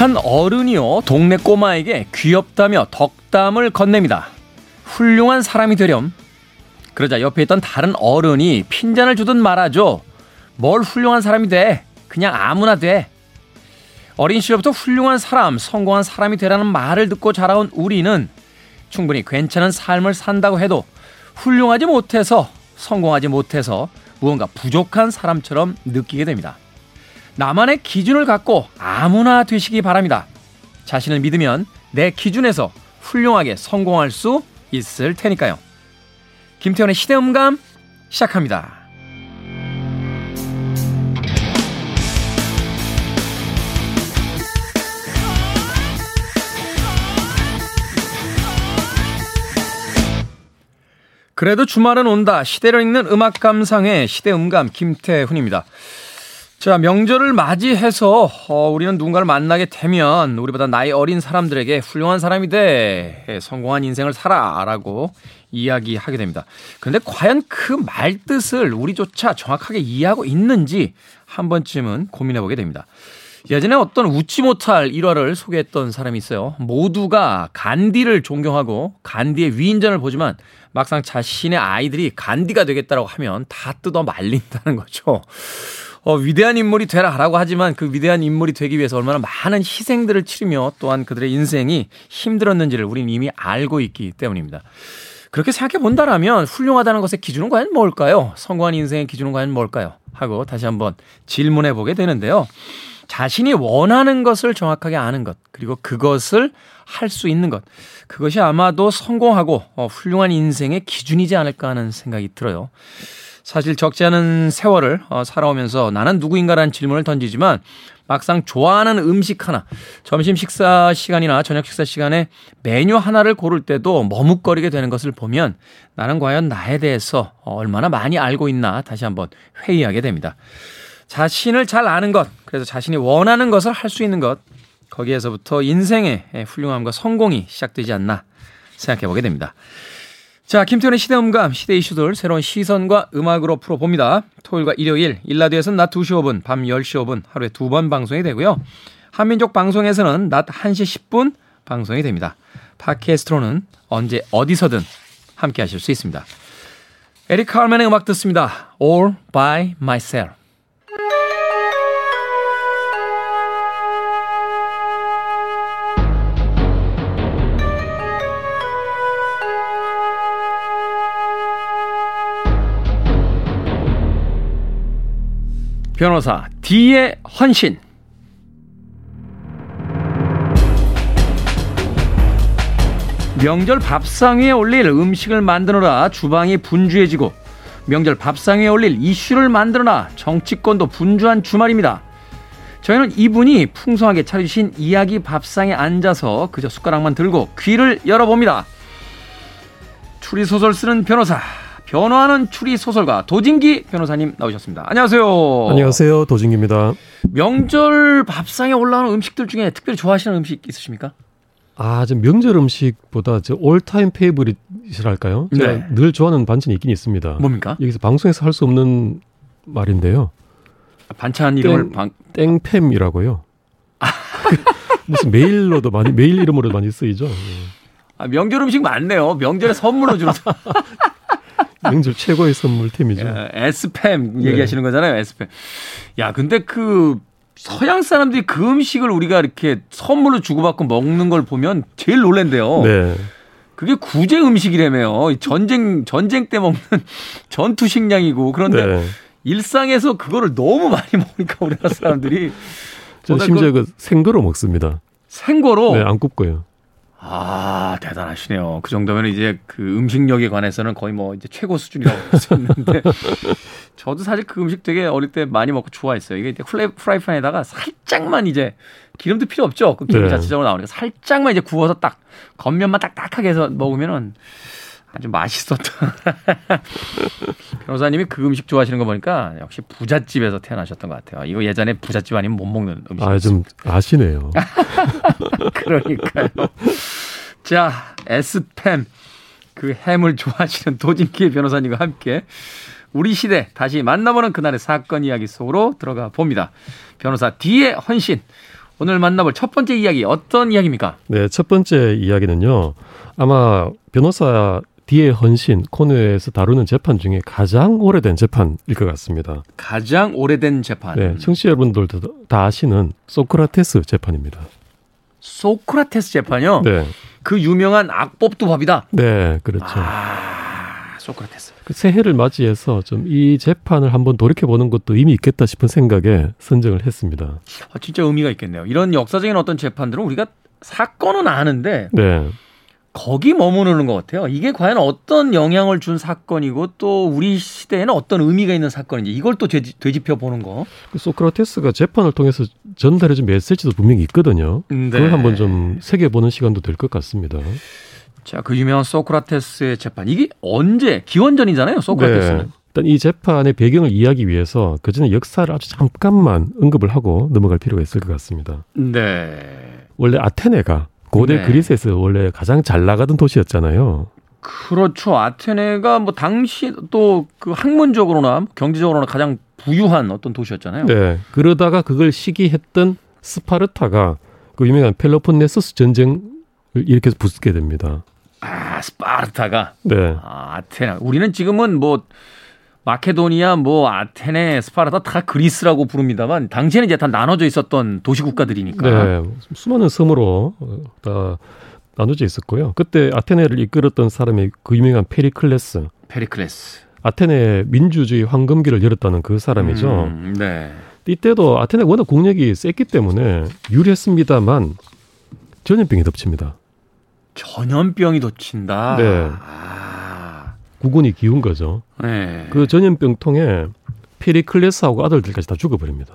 한 어른이요, 동네 꼬마에게 귀엽다며 덕담을 건넵니다. 훌륭한 사람이 되렴. 그러자 옆에 있던 다른 어른이 핀잔을 주듯 말하죠. 뭘 훌륭한 사람이 돼? 그냥 아무나 돼. 어린 시절부터 훌륭한 사람, 성공한 사람이 되라는 말을 듣고 자라온 우리는 충분히 괜찮은 삶을 산다고 해도 훌륭하지 못해서, 성공하지 못해서 무언가 부족한 사람처럼 느끼게 됩니다. 나만의 기준을 갖고 아무나 되시기 바랍니다. 자신을 믿으면 내 기준에서 훌륭하게 성공할 수 있을 테니까요. 김태현의 시대음감 시작합니다. 그래도 주말은 온다. 시대를 읽는 음악 감상의 시대 음감 김태훈입니다. 자, 명절을 맞이해서 어, 우리는 누군가를 만나게 되면 우리보다 나이 어린 사람들에게 훌륭한 사람이 돼. 성공한 인생을 살아라고 이야기하게 됩니다. 그런데 과연 그 말뜻을 우리조차 정확하게 이해하고 있는지 한 번쯤은 고민해 보게 됩니다. 예전에 어떤 웃지 못할 일화를 소개했던 사람이 있어요. 모두가 간디를 존경하고 간디의 위인전을 보지만 막상 자신의 아이들이 간디가 되겠다라고 하면 다 뜯어 말린다는 거죠. 어, 위대한 인물이 되라라고 하지만 그 위대한 인물이 되기 위해서 얼마나 많은 희생들을 치르며 또한 그들의 인생이 힘들었는지를 우리는 이미 알고 있기 때문입니다. 그렇게 생각해 본다라면 훌륭하다는 것의 기준은 과연 뭘까요? 성공한 인생의 기준은 과연 뭘까요? 하고 다시 한번 질문해 보게 되는데요. 자신이 원하는 것을 정확하게 아는 것, 그리고 그것을 할 수 있는 것. 그것이 아마도 성공하고 어, 훌륭한 인생의 기준이지 않을까 하는 생각이 들어요. 사실 적지 않은 세월을 어, 살아오면서 나는 누구인가라는 질문을 던지지만 막상 좋아하는 음식 하나, 점심 식사 시간이나 저녁 식사 시간에 메뉴 하나를 고를 때도 머뭇거리게 되는 것을 보면 나는 과연 나에 대해서 얼마나 많이 알고 있나 다시 한번 회의하게 됩니다. 자신을 잘 아는 것, 그래서 자신이 원하는 것을 할 수 있는 것, 거기에서부터 인생의 훌륭함과 성공이 시작되지 않나 생각해 보게 됩니다. 자, 김태훈의 시대음감, 시대 이슈들 새로운 시선과 음악으로 풀어봅니다. 토요일과 일요일, 일라디오에서는 낮 2시 5분, 밤 10시 5분 하루에 두 번 방송이 되고요. 한민족 방송에서는 낮 1시 10분 방송이 됩니다. 팟캐스트로는 언제 어디서든 함께 하실 수 있습니다. 에릭 카울맨의 음악 듣습니다. All by myself. 변호사 D의 헌신. 명절 밥상 위에 올릴 음식을 만드느라 주방이 분주해지고 명절 밥상 위에 올릴 이슈를 만드느라 정치권도 분주한 주말입니다. 저희는 이분이 풍성하게 차려주신 이야기 밥상에 앉아서 그저 숟가락만 들고 귀를 열어봅니다. 추리소설 쓰는 변호사 변호하는 추리 소설가 도진기 변호사님 나오셨습니다. 안녕하세요. 안녕하세요. 도진기입니다. 명절 밥상에 올라오는 음식들 중에 특별히 좋아하시는 음식 있으십니까? 아, 저 명절 음식보다 저 올타임 페이브릿이랄까요? 제가 네. 늘 좋아하는 반찬이 있긴 있습니다. 뭡니까? 여기서 방송에서 할 수 없는 말인데요. 반찬 이름을 방... 땡팸이라고요. 무슨 메일로도 많이 메일 이름으로 많이 쓰이죠. 아, 명절 음식 많네요. 명절에 선물로 주로 명절 최고의 선물템이죠. 에스팸 얘기하시는 네. 거잖아요. 에스팸. 야, 근데 그 서양 사람들이 그 음식을 우리가 이렇게 선물로 주고받고 먹는 걸 보면 제일 놀랜대요. 네. 그게 구제 음식이라며요. 전쟁 전쟁 때 먹는 전투 식량이고 그런데 네. 일상에서 그거를 너무 많이 먹으니까 우리나라 사람들이 저는 심지어 그 생거로 먹습니다. 생거로? 네, 안 굽고요. 아, 대단하시네요. 그 정도면 이제 그 음식력에 관해서는 거의 뭐 이제 최고 수준이라고 할수 있는데 저도 사실 그 음식 되게 어릴 때 많이 먹고 좋아했어요. 이게 이제 플레, 프라이팬에다가 살짝만 이제 기름도 필요 없죠. 그 기름 네. 자체적으로 나오니까 살짝만 이제 구워서 딱 겉면만 딱딱하게 해서 먹으면은 아주 맛있었던 변호사님이 그 음식 좋아하시는 거 보니까 역시 부잣집에서 태어나셨던 것 같아요. 이거 예전에 부잣집 아니면 못 먹는 음식. 아, 좀 아시네요. 그러니까요. 자, 에스팸 그 햄을 좋아하시는 도진기 변호사님과 함께 우리 시대 다시 만나보는 그날의 사건 이야기 속으로 들어가 봅니다. 변호사 D의 헌신. 오늘 만나볼 첫 번째 이야기 어떤 이야기입니까? 네, 첫 번째 이야기는요. 아마 변호사 뒤의 헌신 코너에서 다루는 재판 중에 가장 오래된 재판일 것 같습니다. 가장 오래된 재판. 네, 청취자 여러분들도 다 아시는 소크라테스 재판입니다. 소크라테스 재판요? 네. 그 유명한 악법도 법이다. 네, 그렇죠. 아, 소크라테스. 그 새해를 맞이해서 좀 이 재판을 한번 돌이켜 보는 것도 의미 있겠다 싶은 생각에 선정을 했습니다. 아, 진짜 의미가 있겠네요. 이런 역사적인 어떤 재판들은 우리가 사건은 아는데 네. 거기 머무르는 것 같아요. 이게 과연 어떤 영향을 준 사건이고 또 우리 시대에는 어떤 의미가 있는 사건인지 이걸 또 되짚, 어 보는 거. 그 소크라테스가 재판을 통해서 전달해준 메시지도 분명히 있거든요. 네. 그걸 한번 좀 새겨보는 시간도 될 것 같습니다. 자, 그 유명한 소크라테스의 재판. 이게 언제? 기원전이잖아요, 소크라테스는. 네. 일단 이 재판의 배경을 이해하기 위해서 그 전에 역사를 아주 잠깐만 언급을 하고 넘어갈 필요가 있을 것 같습니다. 네. 원래 아테네가 고대 네. 그리스에서 원래 가장 잘 나가던 도시였잖아요. 그렇죠. 아테네가 뭐 당시 또 그 학문적으로나 경제적으로나 가장 부유한 어떤 도시였잖아요. 네. 그러다가 그걸 시기했던 스파르타가 그 유명한 펠로폰네소스 전쟁을 일으켜서 부수게 됩니다. 아, 스파르타가? 네. 아, 아테네. 우리는 지금은 뭐 마케도니아, 뭐 아테네, 스파르타 다 그리스라고 부릅니다만 당시에는 이제 다 나눠져 있었던 도시 국가들이니까. 네, 수많은 섬으로 다 나눠져 있었고요. 그때 아테네를 이끌었던 사람이 그 유명한 페리클레스. 페리클레스. 아테네 민주주의 황금기를 열었다는 그 사람이죠. 음, 네. 이때도 아테네가 워낙 국력이 셌기 때문에 유리했습니다만 전염병이 덮칩니다. 전염병이 덮친다. 네. 아. 국운이 기운 거죠. 네. 그 전염병통에 페리클레스하고 아들들까지 다 죽어버립니다.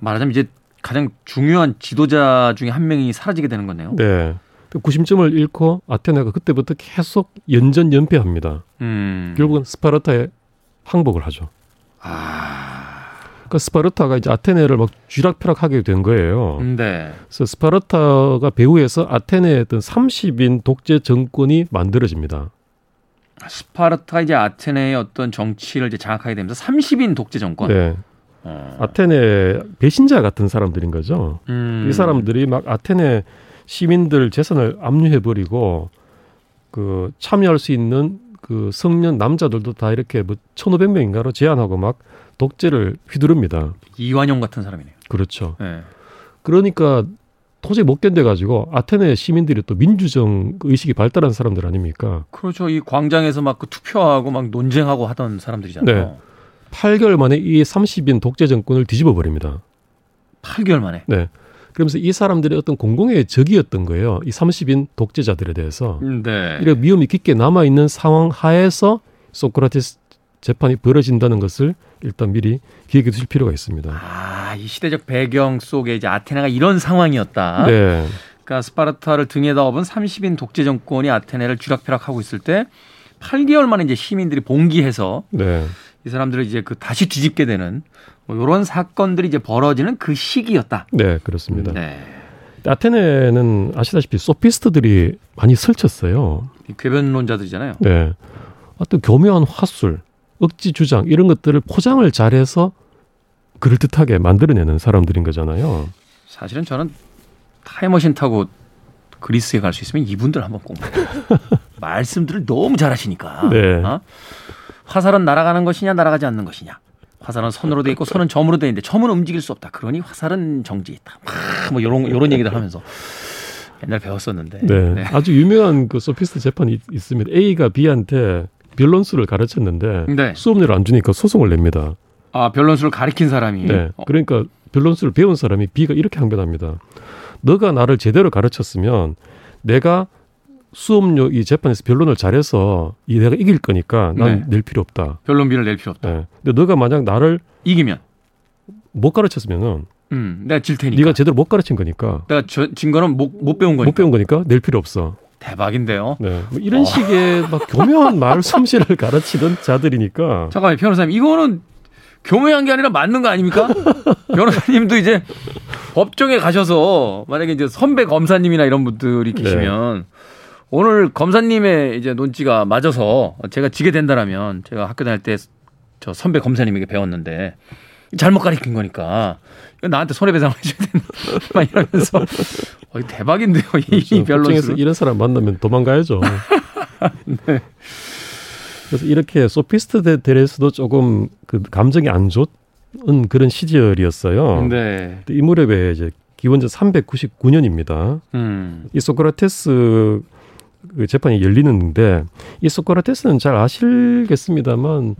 말하자면 이제 가장 중요한 지도자 중에 한 명이 사라지게 되는 거네요. 네. 구심점을 잃고 아테네가 그때부터 계속 연전 연패합니다. 음. 결국은 스파르타에 항복을 하죠. 아. 그러니까 스파르타가 이제 아테네를 막 쥐락펴락하게 된 거예요. 네. 그래서 스파르타가 배후에서 아테네의 어떤 30인 독재 정권이 만들어집니다. 스파르타 이제 아테네의 어떤 정치를 이제 장악하게 되면서 30인 독재 정권. 네. 어. 아테네 배신자 같은 사람들인 거죠. 음. 이 사람들이 막 아테네 시민들 재산을 압류해 버리고 그 참여할 수 있는 그 성년 남자들도 다 이렇게 뭐 1,500명인가로 제한하고 막 독재를 휘두릅니다. 이완용 같은 사람이네요. 그렇죠. 네. 그러니까 도저히 못 견뎌가지고 아테네 시민들이 또 민주정 의식이 발달한 사람들 아닙니까? 그렇죠. 이 광장에서 막 그 투표하고 막 논쟁하고 하던 사람들이잖아요. 네. 8개월 만에 이 30인 독재 정권을 뒤집어 버립니다. 8개월 만에. 네. 그러면서 이 사람들이 어떤 공공의 적이었던 거예요. 이 30인 독재자들에 대해서. 네. 이런 위험이 깊게 남아 있는 상황 하에서 소크라테스 재판이 벌어진다는 것을 일단 미리 기억해 두실 필요가 있습니다. 아, 이 시대적 배경 속에 이제 아테네가 이런 상황이었다. 네. 그러니까 스파르타를 등에다 업은 30인 독재 정권이 아테네를 쥐락펴락하고 있을 때 8개월 만에 이제 시민들이 봉기해서 네. 이 사람들을 이제 그 다시 뒤집게 되는 뭐 이런 사건들이 이제 벌어지는 그 시기였다. 네, 그렇습니다. 네. 아테네는 아시다시피 소피스트들이 많이 설쳤어요. 궤변론자들이잖아요. 네. 어떤 교묘한 화술, 억지 주장 이런 것들을 포장을 잘해서 그럴듯하게 만들어내는 사람들인 거잖아요. 사실은 저는 타임머신 타고 그리스에 갈 수 있으면 이분들 한번 꼭 말씀들을 너무 잘하시니까. 네. 어? 화살은 날아가는 것이냐 날아가지 않는 것이냐. 화살은 손으로 돼 있고 손은 점으로 돼 있는데 점은 움직일 수 없다. 그러니 화살은 정지했다. 뭐 이런 이런 얘기들 하면서 옛날 배웠었는데. 네. 네. 아주 유명한 그 소피스트 재판이 있습니다. A가 B한테 변론수를 가르쳤는데 네. 수업료를 안 주니까 소송을 냅니다. 아 변론수를 가리킨 사람이. 네. 그러니까 변론수를 배운 사람이 B가 이렇게 항변합니다. 너가 나를 제대로 가르쳤으면 내가 수업료 이 재판에서 변론을 잘해서 이 내가 이길 거니까 난낼 네. 필요 없다. 변론비를 낼 필요 없다. 네. 근데 너가 만약 나를 이기면 못 가르쳤으면은 음, 내가 질 테니까. 네가 제대로 못 가르친 거니까. 내가 저, 진 거는 못, 못 배운 거니까. 못 배운 거니까 낼 필요 없어. 대박인데요. 네. 뭐 이런 어. 식의 막 교묘한 말 솜씨를 가르치던 자들이니까. 잠깐만요, 변호사님. 이거는 교묘한 게 아니라 맞는 거 아닙니까? 변호사님도 이제 법정에 가셔서 만약에 이제 선배 검사님이나 이런 분들이 계시면 네. 오늘 검사님의 이제 논지가 맞아서 제가 지게 된다라면 제가 학교 다닐 때 저 선배 검사님에게 배웠는데 잘못 가리킨 거니까. 나한테 손해배상 해줘야 된다. 막 이러면서. 어, 대박인데요. 그렇죠. 이 변론에서. 이런 사람 만나면 도망가야죠. 네. 그래서 이렇게 소피스트들에서도 조금 그 감정이 안 좋은 그런 시절이었어요. 네. 이 무렵에 이제 기원전 399년입니다. 음. 이 소크라테스 그 재판이 열리는데 이 소크라테스는 잘 아실겠습니다만 뭐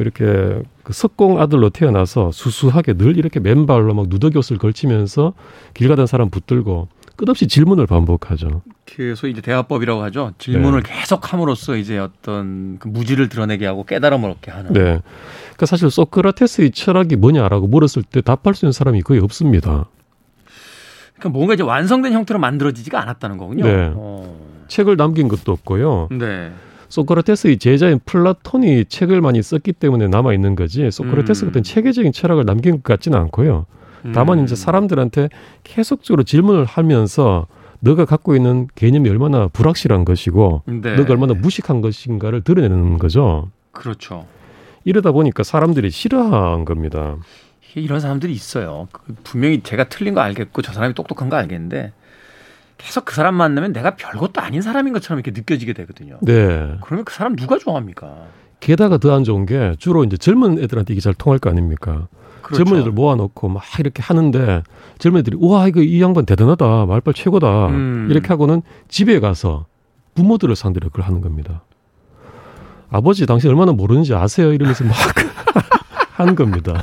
이렇게 그 석공 아들로 태어나서 수수하게 늘 이렇게 맨발로 막 누더기옷을 걸치면서 길 가던 사람 붙들고 끝없이 질문을 반복하죠. 그 소위 이제 대화법이라고 하죠. 질문을 네. 계속 함으로써 이제 어떤 그 무지를 드러내게 하고 깨달음을 얻게 하는. 네. 그러니까 사실 소크라테스의 철학이 뭐냐라고 물었을 때 답할 수 있는 사람이 거의 없습니다. 그러니까 뭔가 이제 완성된 형태로 만들어지지가 않았다는 거군요. 네. 어. 책을 남긴 것도 없고요. 네. 소크라테스의 제자인 플라톤이 책을 많이 썼기 때문에 남아 있는 거지. 소크라테스 음. 같은 체계적인 철학을 남긴 것 같지는 않고요. 다만 음. 이제 사람들한테 계속적으로 질문을 하면서 너가 갖고 있는 개념이 얼마나 불확실한 것이고 네. 너가 얼마나 무식한 것인가를 드러내는 거죠. 그렇죠. 이러다 보니까 사람들이 싫어한 겁니다. 이런 사람들이 있어요. 그 분명히 제가 틀린 거 알겠고 저 사람이 똑똑한 거 알겠는데 계속 그 사람 만나면 내가 별것도 아닌 사람인 것처럼 이렇게 느껴지게 되거든요. 네. 그러면 그 사람 누가 좋아합니까? 게다가 더 안 좋은 게 주로 이제 젊은 애들한테 이게 잘 통할 거 아닙니까? 그렇죠. 젊은 애들 모아놓고 막 이렇게 하는데 젊은 애들이 우와 이거 이 양반 대단하다 말빨 최고다 음. 이렇게 하고는 집에 가서 부모들을 상대로 그걸 하는 겁니다. 아버지 당신 얼마나 모르는지 아세요 이러면서 막 하는 겁니다.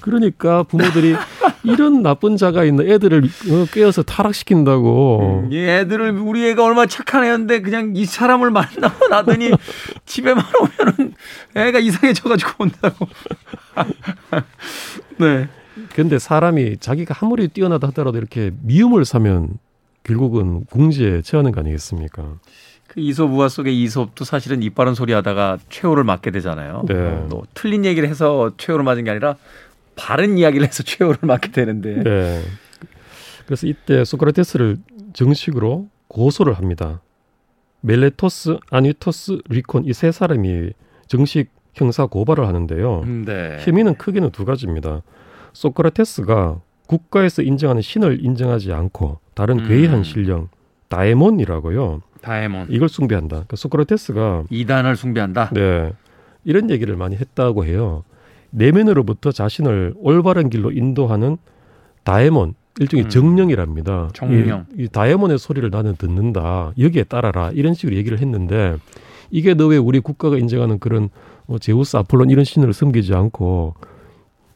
그러니까 부모들이 이런 나쁜 자가 있는 애들을 어, 꿰어서 타락시킨다고. 음, 이 애들을 우리 애가 얼마나 착한 애였는데 그냥 이 사람을 만나고 나더니 집에만 오면은 애가 이상해져가지고 온다고. 네. 근데 사람이 자기가 아무리 뛰어나다 하더라도 이렇게 미움을 사면 결국은 궁지에 처하는 거 아니겠습니까? 그 이솝 우화 속의 이솝도 사실은 이빠른 소리 하다가 최후를 맞게 되잖아요. 네. 어, 틀린 얘기를 해서 최후를 맞은 게 아니라 바른 이야기를 해서 최후를 맞게 되는데. 네. 그래서 이때 소크라테스를 정식으로 고소를 합니다. 멜레토스, 아니토스, 리콘 이 세 사람이 정식 형사 고발을 하는데요. 음, 네. 혐의는 크게는 두 가지입니다. 소크라테스가 국가에서 인정하는 신을 인정하지 않고 다른 음. 괴이한 신령 다에몬이라고요. 다에몬. 이걸 숭배한다. 그러니까 소크라테스가 이단을 숭배한다. 네. 이런 얘기를 많이 했다고 해요. 내면으로부터 자신을 올바른 길로 인도하는 다이몬 일종의 음. 정령이랍니다. 정령. 이, 이 다이몬의 소리를 나는 듣는다. 여기에 따라라. 이런 식으로 얘기를 했는데 이게 너 왜 우리 국가가 인정하는 그런 뭐 제우스, 아폴론 이런 신을 섬기지 않고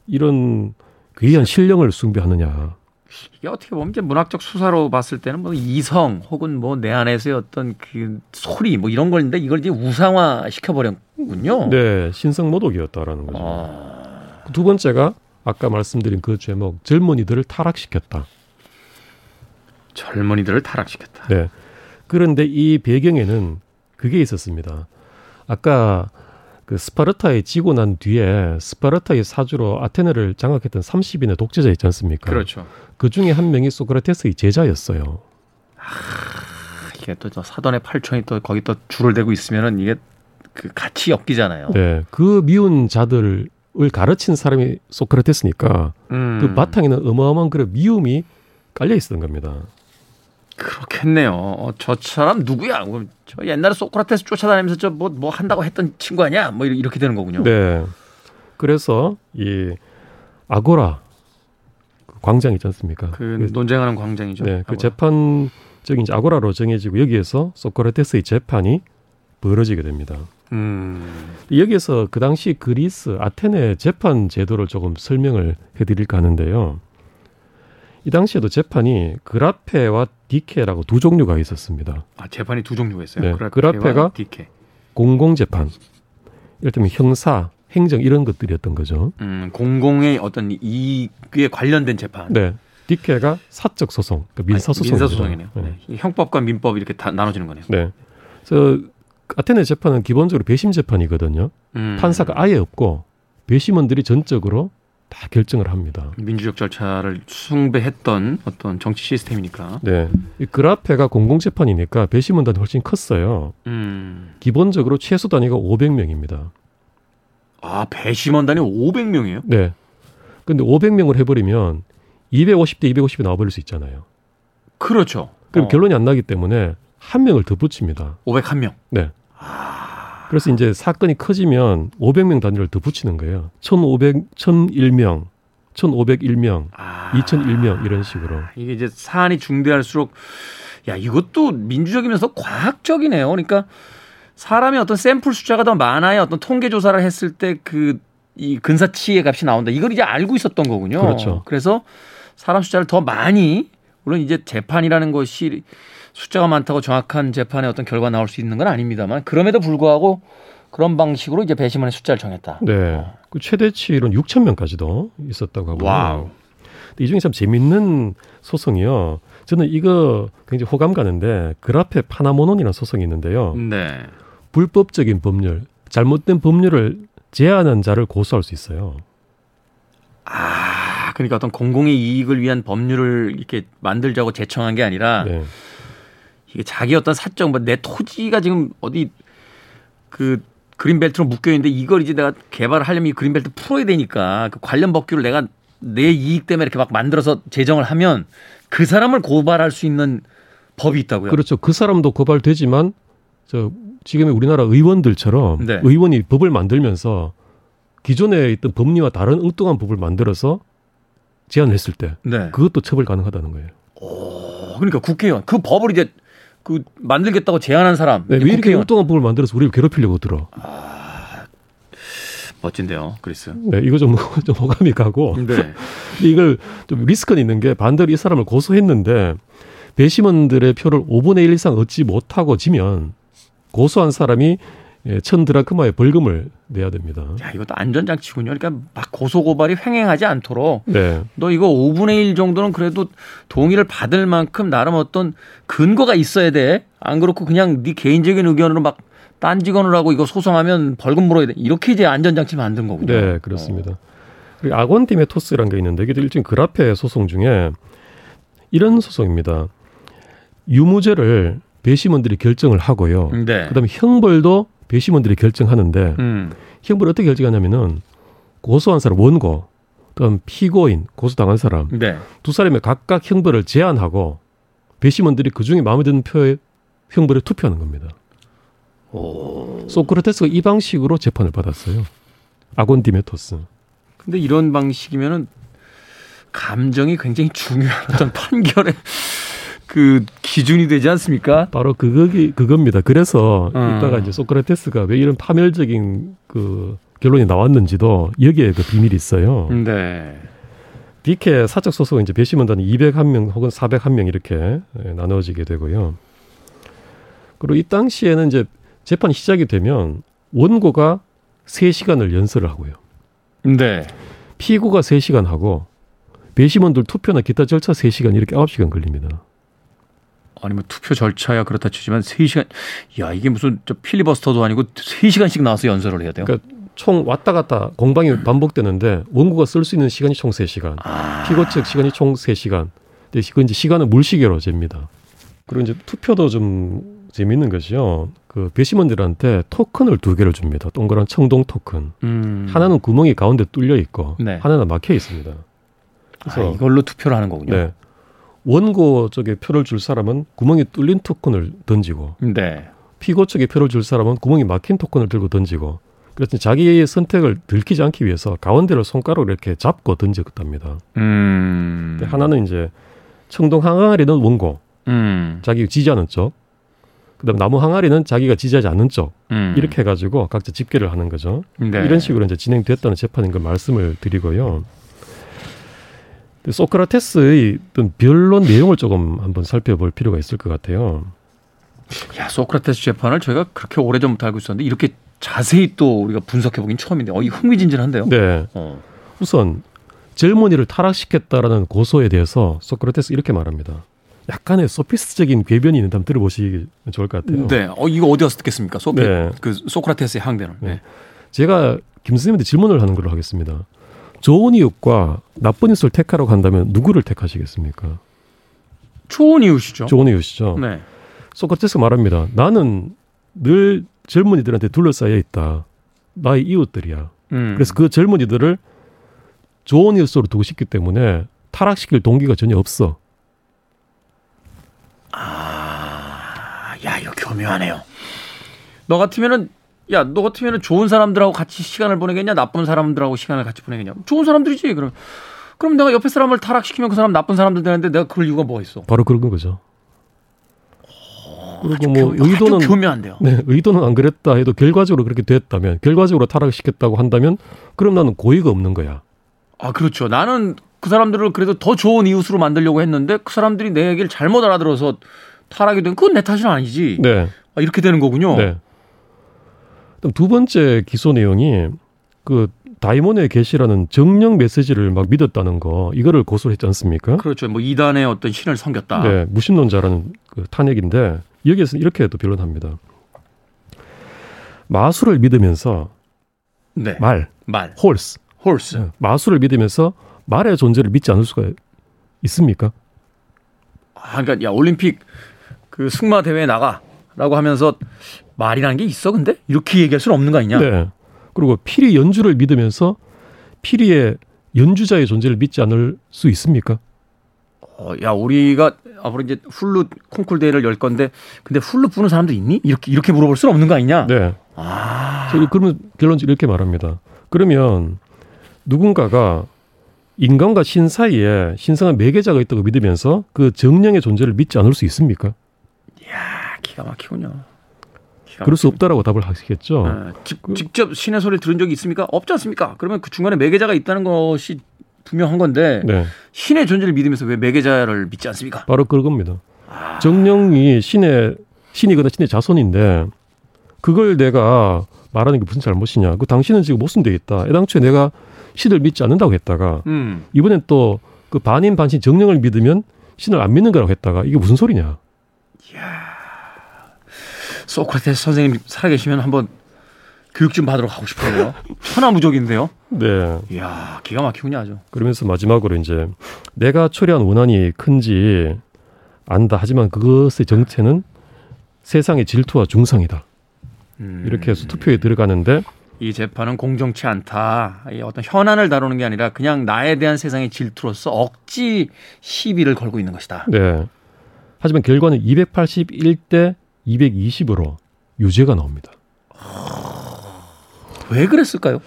이런 귀한 신령을 숭배하느냐. 이게 어떻게 보면 이제 문학적 수사로 봤을 때는 뭐 이성 혹은 뭐 내 안에서의 어떤 그 소리 뭐 이런 걸인데 이걸 이제 우상화 시켜버렸군요. 네, 신성 모독이었다라는 거죠. 아... 두 번째가 아까 말씀드린 그 제목 젊은이들을 타락시켰다. 젊은이들을 타락시켰다. 네. 그런데 이 배경에는 그게 있었습니다. 아까 그 스파르타에 지고 난 뒤에 스파르타의 사주로 아테네를 장악했던 30인의 독재자 있지 않습니까? 그렇죠. 그 중에 한 명이 소크라테스의 제자였어요. 아, 이게 또 사돈의 팔촌이 또 거기 또 줄을 대고 있으면은 이게 그 같이 엮이잖아요. 네. 그 미운 자들을 가르친 사람이 소크라테스니까 음. 그 바탕에는 어마어마한 그런 미움이 깔려 있었던 겁니다. 그렇겠네요. 어, 저 사람 누구야? 저 옛날에 소크라테스 쫓아다니면서 저 뭐뭐 뭐 한다고 했던 친구 아니야? 뭐 이렇게 되는 거군요. 네. 그래서 이 아고라 그 광장 있지 않습니까? 그, 그 논쟁하는 광장이죠. 네. 그 재판적인 이제 아고라로 정해지고 여기에서 소크라테스의 재판이 벌어지게 됩니다. 음. 여기에서 그 당시 그리스 아테네 재판 제도를 조금 설명을 해드릴까 하는데요. 이 당시에도 재판이 그라페와 디케라고 두 종류가 있었습니다. 아, 재판이 두 종류가 있어요? 네, 그라페가 디케. 공공 재판. 이를테면 형사, 행정 이런 것들이었던 거죠. 음, 공공의 어떤 이익에 관련된 재판. 네. 디케가 사적 소송, 그러니까 민사 소송. 민사 소송이네요. 네. 네. 형법과 민법 이렇게 다 나눠지는 거네요. 네. 그래서 아테네 재판은 기본적으로 배심 재판이거든요. 음. 판사가 아예 없고 배심원들이 전적으로 다 결정을 합니다. 민주적 절차를 숭배했던 어떤 정치 시스템이니까. 네. 이 그라페가 공공재판이니까 배심원단이 훨씬 컸어요. 음. 기본적으로 최소 단위가 500명입니다. 아, 배심원단이 500명이에요? 네. 근데 500명을 해버리면 250대 250이 나와버릴 수 있잖아요. 그렇죠. 그럼 어. 결론이 안 나기 때문에 한 명을 더 붙입니다. 501명. 네. 아. 그래서 이제 사건이 커지면 500명 단위를 더 붙이는 거예요. 1,500, 1,001명, 1,501명, 아. 2,001명 이런 식으로. 이게 이제 사안이 중대할수록 야 이것도 민주적이면서 과학적이네요. 그러니까 사람의 어떤 샘플 숫자가 더 많아야 어떤 통계 조사를 했을 때 그 이 근사치의 값이 나온다. 이걸 이제 알고 있었던 거군요. 그렇죠. 그래서 사람 숫자를 더 많이 물론 이제 재판이라는 것이 숫자가 많다고 정확한 재판의 어떤 결과 나올 수 있는 건 아닙니다만 그럼에도 불구하고 그런 방식으로 이제 배심원의 숫자를 정했다. 네. 그 최대치로는 6천 명까지도 있었다고 하고요. wow. 근데 이 중에 참 재밌는 소송이요. 저는 이거 굉장히 호감 가는데 그라페 파라노몬이라는 소송이 있는데요. 네. 불법적인 법률, 잘못된 법률을 제한한 자를 고소할 수 있어요. 아, 그러니까 어떤 공공의 이익을 위한 법률을 이렇게 만들자고 제청한 게 아니라 네. 이게 자기 어떤 사적 뭐 내 토지가 지금 어디 그 그린벨트로 묶여 있는데 이걸 이제 내가 개발을 하려면 이 그린벨트 풀어야 되니까 그 관련 법규를 내가 내 이익 때문에 이렇게 막 만들어서 제정을 하면 그 사람을 고발할 수 있는 법이 있다고요. 그렇죠. 그 사람도 고발되지만 저 지금의 우리나라 의원들처럼 네. 의원이 법을 만들면서 기존에 있던 법리와 다른 엉뚱한 법을 만들어서 제안을 했을 때 네. 그것도 처벌 가능하다는 거예요. 어, 그러니까 국회의원 그 법을 이제 그 만들겠다고 제안한 사람 네, 왜 이렇게 엉뚱한 법을 만들어서 우리를 괴롭히려고 들어? 멋진데요, 그리스. 네, 이거 좀, 좀 호감이 가고 네. 이걸 좀 리스크는 있는 게 반대로 이 사람을 고소했는데 배심원들의 표를 5분의 1 이상 얻지 못하고 지면 고소한 사람이 예, 천 드라크마의 벌금을 내야 됩니다. 야, 이것도 안전장치군요. 그러니까 막 고소고발이 횡행하지 않도록 네. 너 이거 5분의 1 정도는 그래도 동의를 받을 만큼 나름 어떤 근거가 있어야 돼. 안 그렇고 그냥 네 개인적인 의견으로 막 딴지건을 하고 이거 소송하면 벌금 물어야 돼. 이렇게 이제 안전장치 만든 거군요. 네, 그렇습니다. 그리고 아곤팀의 토스라는 게 있는데 이게 일종 그라페 소송 중에 이런 소송입니다. 유무죄를 배심원들이 결정을 하고요. 어. 네. 그다음에 형벌도 배심원들이 결정하는데 음. 형벌 어떻게 결정하냐면은 고소한 사람 원고, 그다음 피고인 고소당한 사람 네. 두 사람의 각각 형벌을 제한하고 배심원들이 그 중에 마음에 드는 표의 형벌에 투표하는 겁니다. 오. 소크라테스가 이 방식으로 재판을 받았어요. 아곤 디메토스. 근데 이런 방식이면은 감정이 굉장히 중요한 어떤 판결의 그 기준이 되지 않습니까? 바로 그거기 그겁니다. 그래서 음. 이따가 이제 소크라테스가 왜 이런 파멸적인 그 결론이 나왔는지도 여기에 그 비밀이 있어요. 네. 디케 사적 소송은 이제 배심원단이 201명 혹은 401명 이렇게 예, 나누어지게 되고요. 그리고 이 당시에는 이제 재판이 시작이 되면 원고가 3시간을 연설을 하고요. 네. 피고가 3시간 하고 배심원들 투표나 기타 절차 3시간 이렇게 9시간 걸립니다. 아니 뭐 투표 절차야 그렇다 치지만 3시간 야 이게 무슨 저 필리버스터도 아니고 3시간씩 나와서 연설을 해야 돼요. 그러니까 총 왔다 갔다 공방이 반복되는데 원고가 쓸 수 있는 시간이 총 3시간. 아. 피고 측 시간이 총 3시간. 근데 그 이제 시간은 물시계로 잽니다. 그리고 이제 투표도 좀 재밌는 것이요. 그 배심원들한테 토큰을 두 개를 줍니다. 동그란 청동 토큰. 음. 하나는 구멍이 가운데 뚫려 있고 네. 하나는 막혀 있습니다. 아, 그래서 이걸로 투표를 하는 거군요. 네. 원고 쪽에 표를 줄 사람은 구멍이 뚫린 토큰을 던지고 네. 피고 쪽에 표를 줄 사람은 구멍이 막힌 토큰을 들고 던지고 그래서 자기의 선택을 들키지 않기 위해서 가운데를 손가락으로 이렇게 잡고 던졌답니다. 음. 하나는 이제 청동 항아리는 원고, 음. 자기가 지지하는 쪽. 그다음 나무 항아리는 자기가 지지하지 않는 쪽. 음. 이렇게 해가지고 각자 집계를 하는 거죠. 네. 이런 식으로 이제 진행됐다는 재판인 걸 말씀을 드리고요. 소크라테스의 어떤 변론 내용을 조금 한번 살펴볼 필요가 있을 것 같아요. 야 소크라테스 재판을 저희가 그렇게 오래 전부터 알고 있었는데 이렇게 자세히 또 우리가 분석해 보긴 처음인데 어, 이 흥미진진한데요. 네. 어. 우선 젊은이를 타락시켰다라는 고소에 대해서 소크라테스 이렇게 말합니다. 약간의 소피스적인 궤변이 있는데 한번 들어보시기 좋을 것 같아요. 네. 어 이거 어디 가서 듣겠습니까? 소피 네. 그 소크라테스의 항대는. 네. 제가 김 선생님한테 질문을 하는 걸로 하겠습니다. 좋은 이웃과 나쁜 이웃을 택하라고 한다면 누구를 택하시겠습니까? 좋은 이웃이죠. 좋은 이웃이죠. 네. 소크라테스가 말합니다. 나는 늘 젊은이들한테 둘러싸여 있다. 나의 이웃들이야. 음. 그래서 그 젊은이들을 좋은 일수로 두고 싶기 때문에 타락시킬 동기가 전혀 없어. 아, 야, 이거 교묘하네요. 너 같으면은, 야, 너 같으면은 좋은 사람들하고 같이 시간을 보내겠냐? 나쁜 사람들하고 시간을 같이 보내겠냐? 좋은 사람들이지, 그럼. 그럼 내가 옆에 사람을 타락시키면 그 사람 나쁜 사람들 되는데 내가 그럴 이유가 뭐가 있어? 바로 그런 거죠. 그리고 뭐 교- 의도는 교묘한데요. 네, 의도는 안 그랬다 해도 결과적으로 그렇게 됐다면 결과적으로 타락시켰다고 한다면 그럼 나는 고의가 없는 거야. 아, 그렇죠. 나는 그 사람들을 그래도 더 좋은 이웃으로 만들려고 했는데 그 사람들이 내 얘기를 잘못 알아들어서 타락이 된 그건 내 탓은 아니지. 네. 아, 이렇게 되는 거군요. 네. 그다음 두 번째 기소 내용이 그 다이몬의 계시라는 정령 메시지를 막 믿었다는 거 이거를 고소를 했지 않습니까? 그렇죠. 뭐 이단의 어떤 신을 섬겼다. 네, 무신론자라는 그 탄핵인데 여기에서 이렇게 또 변론합니다. 마술을 믿으면서 네. 말, 말. horse, horse. 네, 마술을 믿으면서 말의 존재를 믿지 않을 수가 있습니까? 아, 그러니까 야 올림픽 그 승마 대회에 나가라고 하면서 말이라는 게 있어 근데 이렇게 얘기할 수는 없는 거 아니냐? 네. 그리고 피리 연주를 믿으면서 피리의 연주자의 존재를 믿지 않을 수 있습니까? 어, 야 우리가 앞으로 이제 훌루 콩쿨 대회를 열 건데 근데 훌루 부는 사람도 있니? 이렇게 이렇게 물어볼 수는 없는 거 아니냐? 네. 아, 저희 그러면 결론 이렇게 말합니다. 그러면 누군가가 인간과 신 사이에 신성한 매개자가 있다고 믿으면서 그 정령의 존재를 믿지 않을 수 있습니까? 야 기가 막히군요. 그럴 수 없다라고 답을 하시겠죠. 어, 직, 직접 신의 소리를 들은 적이 있습니까? 없지 않습니까? 그러면 그 중간에 매개자가 있다는 것이 분명한 건데 네. 신의 존재를 믿으면서 왜 매개자를 믿지 않습니까? 바로 그겁니다. 정령이 신의 신이거나 신의 자손인데 그걸 내가 말하는 게 무슨 잘못이냐? 그 당신은 지금 모순돼 있다. 애당초에 내가 신을 믿지 않는다고 했다가 음. 이번엔 또 그 반인 반신 정령을 믿으면 신을 안 믿는 거라고 했다가 이게 무슨 소리냐? 소크라테스 선생님 살아계시면 한번 교육 좀 받으러 가고 싶은데요. 천하무적인데요. 네. 이야, 기가 막히군요, 아주. 그러면서 마지막으로 이제 내가 초래한 원한이 큰지 안다. 하지만 그것의 정체는 세상의 질투와 중상이다. 음, 이렇게 해서 투표에 들어가는데 이 재판은 공정치 않다. 이 어떤 현안을 다루는 게 아니라 그냥 나에 대한 세상의 질투로서 억지 시비를 걸고 있는 것이다. 네. 하지만 결과는 281대 220으로 유죄가 나옵니다. 왜 그랬을까요?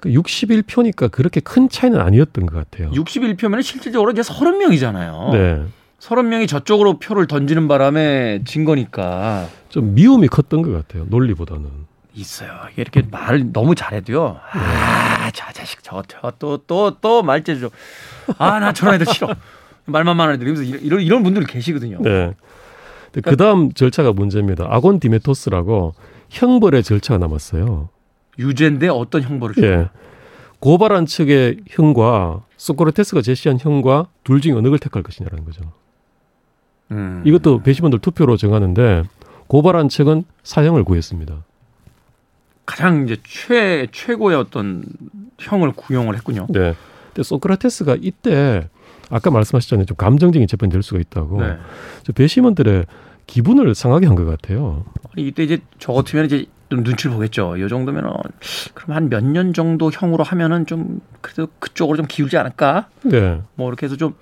그 61표니까 그렇게 큰 차이는 아니었던 것 같아요. 61표면 실질적으로 이제 30명이잖아요. 네. 30명이 저쪽으로 표를 던지는 바람에 진 거니까 좀 미움이 컸던 것 같아요. 논리보다는. 있어요. 이렇게 말을 너무 잘해도요. 아, 저 자식 저또또 또 말재주. 아, 나 저런 애들 싫어. 말만 많은 애들. 이러면서 이런 이런 분들 계시거든요. 네. 그 다음 절차가 문제입니다. 아곤 디메토스라고 형벌의 절차가 남았어요. 유죄인데 어떤 형벌을 줘? 예. 고발한 측의 형과 소크라테스가 제시한 형과 둘 중에 어느 걸 택할 것이냐라는 거죠. 음. 이것도 배심원들 투표로 정하는데 고발한 측은 사형을 구했습니다. 가장 이제 최 최고의 어떤 형을 구형을 했군요. 네. 근데 소크라테스가 이때 아까 말씀하셨잖아요. 좀 감정적인 재판이 될 수가 있다고. 네. 저 배심원들의 기분을 상하게 한 것 같아요. 아니 이때 이제 저 같으면 이제 좀 눈치를 보겠죠. 이 정도면은 그럼 한 몇 년 정도 형으로 하면은 좀 그래도 그쪽으로 좀 기울지 않을까? 네. 뭐 이렇게 해서 좀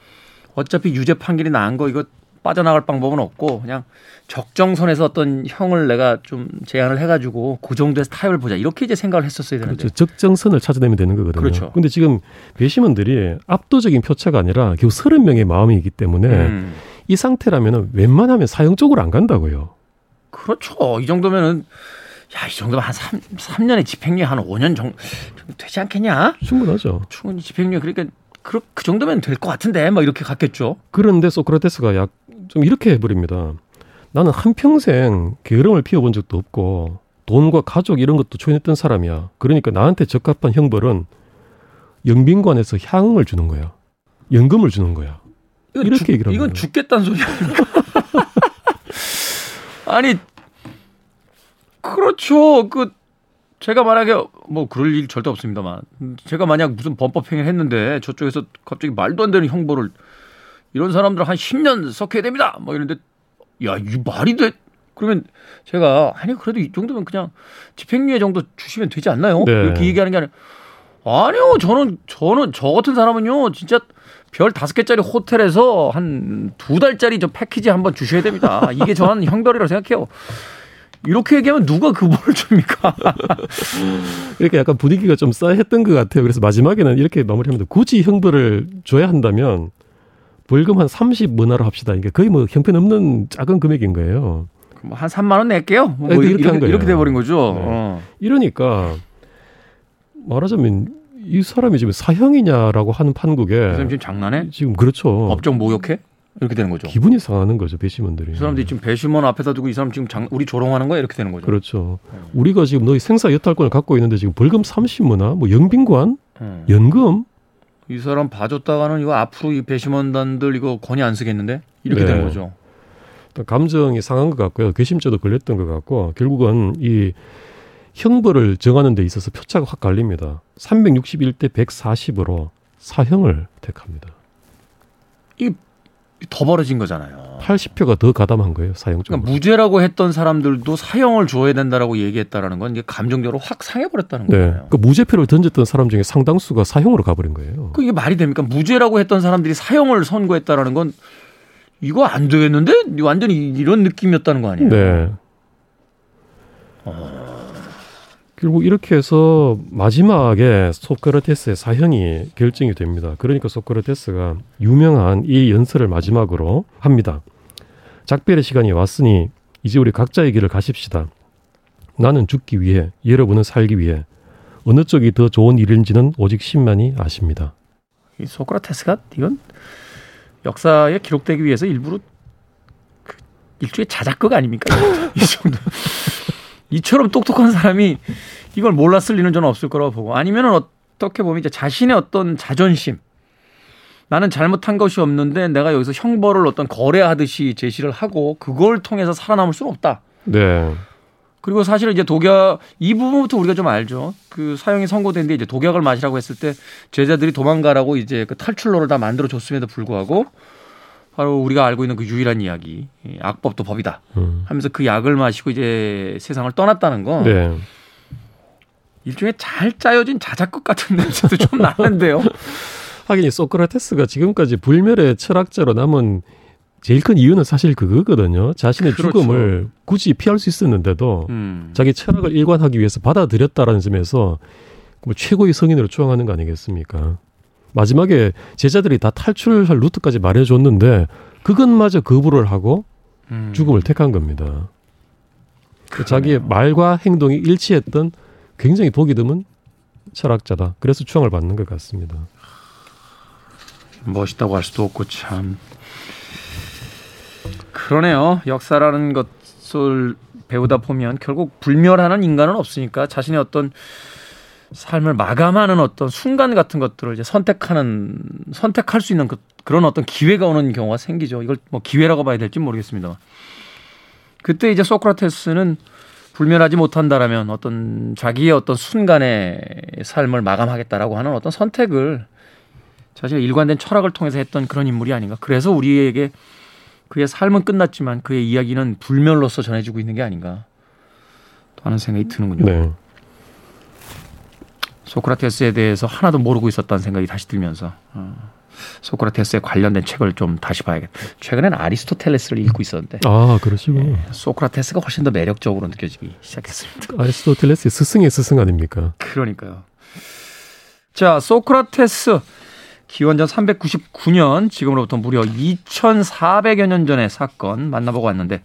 어차피 유죄 판결이 나은 거 이거 빠져나갈 방법은 없고 그냥 적정선에서 어떤 형을 내가 좀 제안을 해가지고 그 정도에서 타협을 보자 이렇게 이제 생각을 했었어야 되는데 그렇죠. 적정선을 찾아내면 되는 거거든요. 그렇죠. 근데 지금 배심원들이 압도적인 표차가 아니라 겨우 30명의 마음이기 때문에 음, 이 상태라면 웬만하면 사형 쪽으로 안 간다고요. 그렇죠 이 정도면은 야 이 정도면 한 3, 삼년의 집행유예 한 5년 정도 되지 않겠냐 충분하죠. 충분히 집행유예 그러니까 그, 그 정도면 될 것 같은데 막 이렇게 갔겠죠 그런데 소크라테스가 약 좀 이렇게 해버립니다. 나는 한평생 게으름을 피워본 적도 없고 돈과 가족 이런 것도 초인했던 사람이야. 그러니까 나한테 적합한 형벌은 영빈관에서 향응을 주는 거야. 연금을 주는 거야. 이건 이렇게 죽- 얘기를 이건 거예요. 죽겠다는 소리 아닙니까? 아니 그렇죠. 그 제가 만약에 뭐 그럴 일 절대 없습니다만 제가 만약 무슨 범법 행위를 했는데 저쪽에서 갑자기 말도 안 되는 형벌을 이런 사람들 한 10년 섞여야 됩니다. 뭐 이런데 야, 이 말이 돼? 그러면 제가 아니 그래도 이 정도면 그냥 집행유예 정도 주시면 되지 않나요? 네. 이렇게 얘기하는 게 아니라 아니요, 저는 저는 저 같은 사람은요, 진짜 별 다섯 개짜리 호텔에서 한 두 달짜리 저 패키지 한번 주셔야 됩니다. 이게 저는 형벌이라고 생각해요. 이렇게 얘기하면 누가 그 벌을 줍니까? 이렇게 약간 분위기가 좀 싸했던 것 같아요. 그래서 마지막에는 이렇게 마무리합니다. 굳이 형벌을 줘야 한다면 벌금 한 30문화로 합시다. 이게 거의 뭐 형편없는 작은 금액인 거예요. 뭐한 3만 원 낼게요. 뭐 네, 이렇게 이렇게, 한 거예요. 이렇게 돼버린 거죠. 네. 어. 이러니까 말하자면 이 사람이 지금 사형이냐라고 하는 판국에 그 사람 지금 장난해? 지금 그렇죠. 법정 모욕해? 이렇게 되는 거죠. 기분이 상하는 거죠 배심원들이. 그 사람들이 지금 배심원 앞에다 두고 이 사람 지금 장, 우리 조롱하는 거야 이렇게 되는 거죠. 그렇죠. 우리가 지금 너희 생사 여탈권을 갖고 있는데 지금 벌금 30문화, 뭐 영빈관, 음. 연금 이 사람 봐줬다가는 이거 앞으로 이 배심원단들 이거 권위 안 쓰겠는데 이렇게 네. 되는 거죠. 감정이 상한 것 같고요. 괘씸죄도 걸렸던 것 같고 결국은 이 형벌을 정하는 데 있어서 표차가 확 갈립니다. 361대 140으로 사형을 택합니다. 더 벌어진 거잖아요. 80표가 더 가담한 거예요. 사형 쪽으로. 그러니까 무죄라고 했던 사람들도 사형을 줘야 된다라고 얘기했다라는 건 이게 감정적으로 확 상해버렸다는 네. 거예요. 그 무죄표를 던졌던 사람 중에 상당수가 사형으로 가버린 거예요. 그 이게 말이 됩니까? 무죄라고 했던 사람들이 사형을 선고했다라는 건 이거 안 되겠는데? 완전히 이런 느낌이었다는 거 아니에요? 네. 결국 이렇게 해서 마지막에 소크라테스의 사형이 결정이 됩니다. 그러니까 소크라테스가 유명한 이 연설을 마지막으로 합니다. 작별의 시간이 왔으니 이제 우리 각자의 길을 가십시다. 나는 죽기 위해, 여러분은 살기 위해. 어느 쪽이 더 좋은 일인지는 오직 신만이 아십니다. 이 소크라테스가 이건 역사에 기록되기 위해서 일부러 그 일종의 자작극 아닙니까? 이 정도. 이처럼 똑똑한 사람이 이걸 몰랐을 리는 저는 없을 거라고 보고 아니면은 어떻게 보면 이제 자신의 어떤 자존심 나는 잘못한 것이 없는데 내가 여기서 형벌을 어떤 거래하듯이 제시를 하고 그걸 통해서 살아남을 수는 없다. 네. 그리고 사실 이제 독약 이 부분부터 우리가 좀 알죠. 그 사형이 선고된 뒤에 이제 독약을 마시라고 했을 때 제자들이 도망가라고 이제 그 탈출로를 다 만들어 줬음에도 불구하고 바로 우리가 알고 있는 그 유일한 이야기 이 악법도 법이다 음. 하면서 그 약을 마시고 이제 세상을 떠났다는 건 네. 일종의 잘 짜여진 자작극 같은 냄새도 좀 나는데요. 하긴 이 소크라테스가 지금까지 불멸의 철학자로 남은 제일 큰 이유는 사실 그거거든요. 자신의 그렇죠. 죽음을 굳이 피할 수 있었는데도 음. 자기 철학을 일관하기 위해서 받아들였다라는 점에서 뭐 최고의 성인으로 추앙하는 거 아니겠습니까? 마지막에 제자들이 다 탈출할 루트까지 말해줬는데 그것마저 거부를 하고 음. 죽음을 택한 겁니다. 그러네요. 자기의 말과 행동이 일치했던 굉장히 보기 드문 철학자다. 그래서 추앙을 받는 것 같습니다. 멋있다고 할 수도 없고 참 그러네요. 역사라는 것을 배우다 보면 결국 불멸하는 인간은 없으니까 자신의 어떤 삶을 마감하는 어떤 순간 같은 것들을 이제 선택하는 선택할 수 있는 그, 그런 어떤 기회가 오는 경우가 생기죠. 이걸 뭐 기회라고 봐야 될지 모르겠습니다. 그때 이제 소크라테스는 불멸하지 못한다라면 어떤 자기의 어떤 순간의 삶을 마감하겠다라고 하는 어떤 선택을 자신의 일관된 철학을 통해서 했던 그런 인물이 아닌가. 그래서 우리에게 그의 삶은 끝났지만 그의 이야기는 불멸로서 전해지고 있는 게 아닌가. 또 하는 생각이 드는군요. 네. 소크라테스에 대해서 하나도 모르고 있었다는 생각이 다시 들면서 어, 소크라테스에 관련된 책을 좀 다시 봐야겠다. 최근에는 아리스토텔레스를 읽고 있었는데 아, 그러시군요. 소크라테스가 훨씬 더 매력적으로 느껴지기 시작했습니다. 아리스토텔레스의 스승의 스승 아닙니까? 그러니까요. 자, 소크라테스 기원전 399년 지금으로부터 무려 2,400여 년 전의 사건 만나보고 왔는데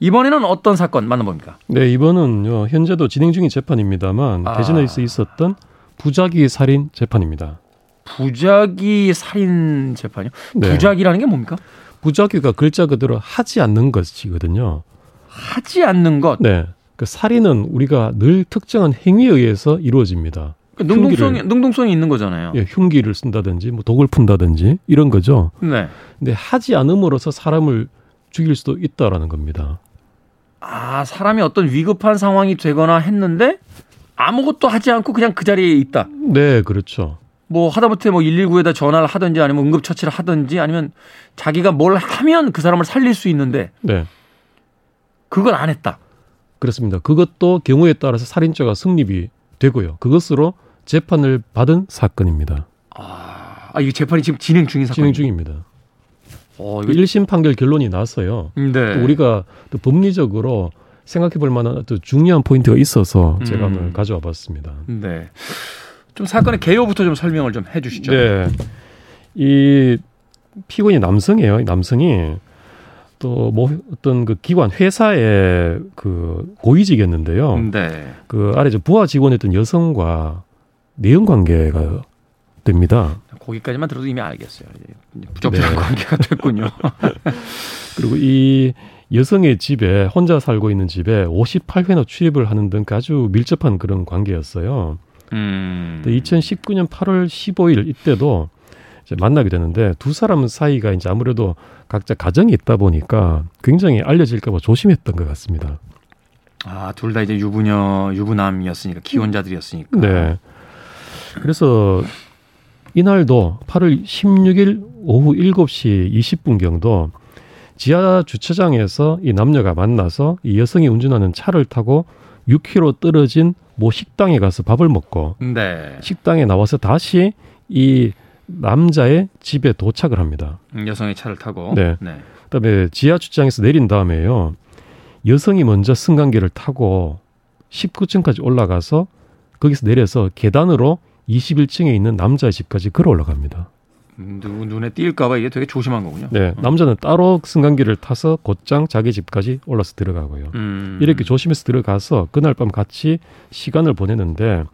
이번에는 어떤 사건 만나봅니까? 네, 이번은요, 현재도 진행 중인 재판입니다만, 아. 대전에서 있었던 부작위 살인 재판입니다. 부작위 살인 재판이요? 네. 부작이라는 게 뭡니까? 부작위가 글자 그대로 하지 않는 것이거든요. 하지 않는 것. 네. 그 살인은 우리가 늘 특정한 행위에 의해서 이루어집니다. 능동성이 흉기를- 능동성이 있는 거잖아요. 예, 흉기를 쓴다든지, 뭐 독을 푼다든지, 이런 거죠. 네. 근데 하지 않음으로써 사람을 죽일 수도 있다라는 겁니다. 아, 사람이 어떤 위급한 상황이 되거나 했는데 아무것도 하지 않고 그냥 그 자리에 있다. 네, 그렇죠. 뭐 하다못해 뭐 119에다 전화를 하든지 아니면 응급처치를 하든지 아니면 자기가 뭘 하면 그 사람을 살릴 수 있는데 네. 그걸 안 했다. 그렇습니다. 그것도 경우에 따라서 살인죄가 성립이 되고요. 그것으로 재판을 받은 사건입니다. 아, 아 이게 재판이 지금 진행 중인 사건. 진행 중입니다. 어, 이거 1심 판결 결론이 났어요. 네. 또 우리가 또 법리적으로 생각해 볼 만한 또 중요한 포인트가 있어서 제가 음. 오늘 가져와 봤습니다. 네. 좀 사건의 개요부터 좀 설명을 좀 해 주시죠. 네. 이 피고인이 남성이에요. 이 남성이 또 뭐 어떤 그 기관 회사의 그 고위직이었는데요. 네. 그 아래 저 부하 직원이었던 여성과 내연 관계가 됩니다. 거기까지만 들어도 이미 알겠어요. 이제 부적절한 네. 관계가 됐군요. 그리고 이 여성의 집에 혼자 살고 있는 집에 58회나 출입을 하는 등 아주 밀접한 그런 관계였어요. 음. 2019년 8월 15일 이때도 이제 만나게 되는데 두 사람 사이가 이제 아무래도 각자 가정이 있다 보니까 굉장히 알려질까봐 조심했던 것 같습니다. 아, 둘 다 이제 유부녀, 유부남이었으니까 기혼자들이었으니까. 네. 그래서 이날도 8월 16일 오후 7시 20분경도 지하 주차장에서 이 남녀가 만나서 이 여성이 운전하는 차를 타고 6km 떨어진 모 식당에 가서 밥을 먹고 네. 식당에 나와서 다시 이 남자의 집에 도착을 합니다. 음, 여성의 차를 타고. 네. 네. 그다음에 지하 주차장에서 내린 다음에요. 여성이 먼저 승강기를 타고 19층까지 올라가서 거기서 내려서 계단으로 21층에 있는 남자의 집까지 걸어 올라갑니다. 음, 누, 눈에 띌까봐 이게 되게 조심한 거군요. 네, 음. 남자는 따로 승강기를 타서 곧장 자기 집까지 올라서 들어가고요. 음. 이렇게 조심해서 들어가서 그날 밤 같이 시간을 보내는데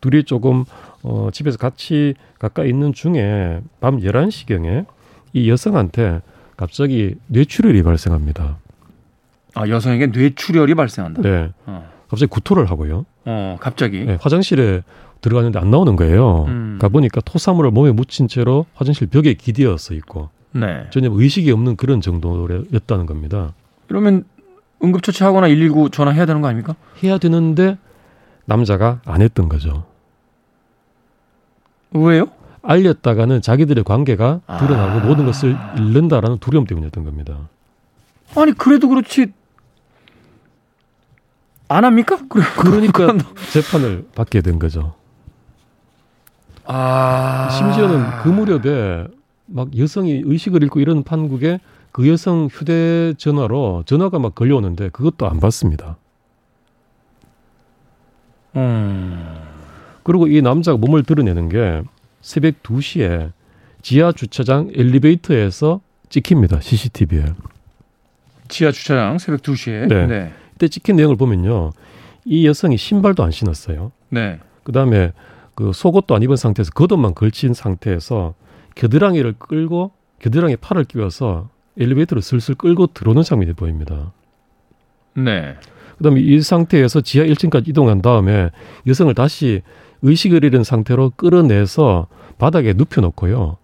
둘이 조금 어, 집에서 같이 가까이 있는 중에 밤 11시경에 이 여성한테 갑자기 뇌출혈이 발생합니다. 아, 여성에게 뇌출혈이 발생한다. 네. 어. 갑자기 구토를 하고요. 어, 갑자기. 네, 화장실에 들어갔는데 안 나오는 거예요. 음. 가보니까 토사물을 몸에 묻힌 채로 화장실 벽에 기대어서 있고 네. 전혀 의식이 없는 그런 정도였다는 겁니다. 이러면 응급처치하거나 119 전화해야 되는 거 아닙니까? 해야 되는데 남자가 안 했던 거죠. 왜요? 알렸다가는 자기들의 관계가 아. 드러나고 모든 것을 잃는다라는 두려움 때문이었던 겁니다. 아니, 그래도 그렇지. 안 합니까? 그러니까 재판을 받게 된 거죠. 아. 심지어는 그 무렵에 막 여성이 의식을 잃고 이런 판국에 그 여성 휴대전화로 전화가 막 걸려오는데 그것도 안 받습니다. 음. 그리고 이 남자가 몸을 드러내는 게 새벽 2시에 지하 주차장 엘리베이터에서 찍힙니다. CCTV에. 지하 주차장 새벽 2시에. 네. 네. 그때 찍힌 내용을 보면요. 이 여성이 신발도 안 신었어요. 네. 그다음에 그 속옷도 안 입은 상태에서 겉옷만 걸친 상태에서 겨드랑이를 끌고 겨드랑이에 팔을 끼워서 엘리베이터를 슬슬 끌고 들어오는 장면이 보입니다. 네. 그다음에 이 상태에서 지하 1층까지 이동한 다음에 여성을 다시 의식을 잃은 상태로 끌어내서 바닥에 눕혀놓고요.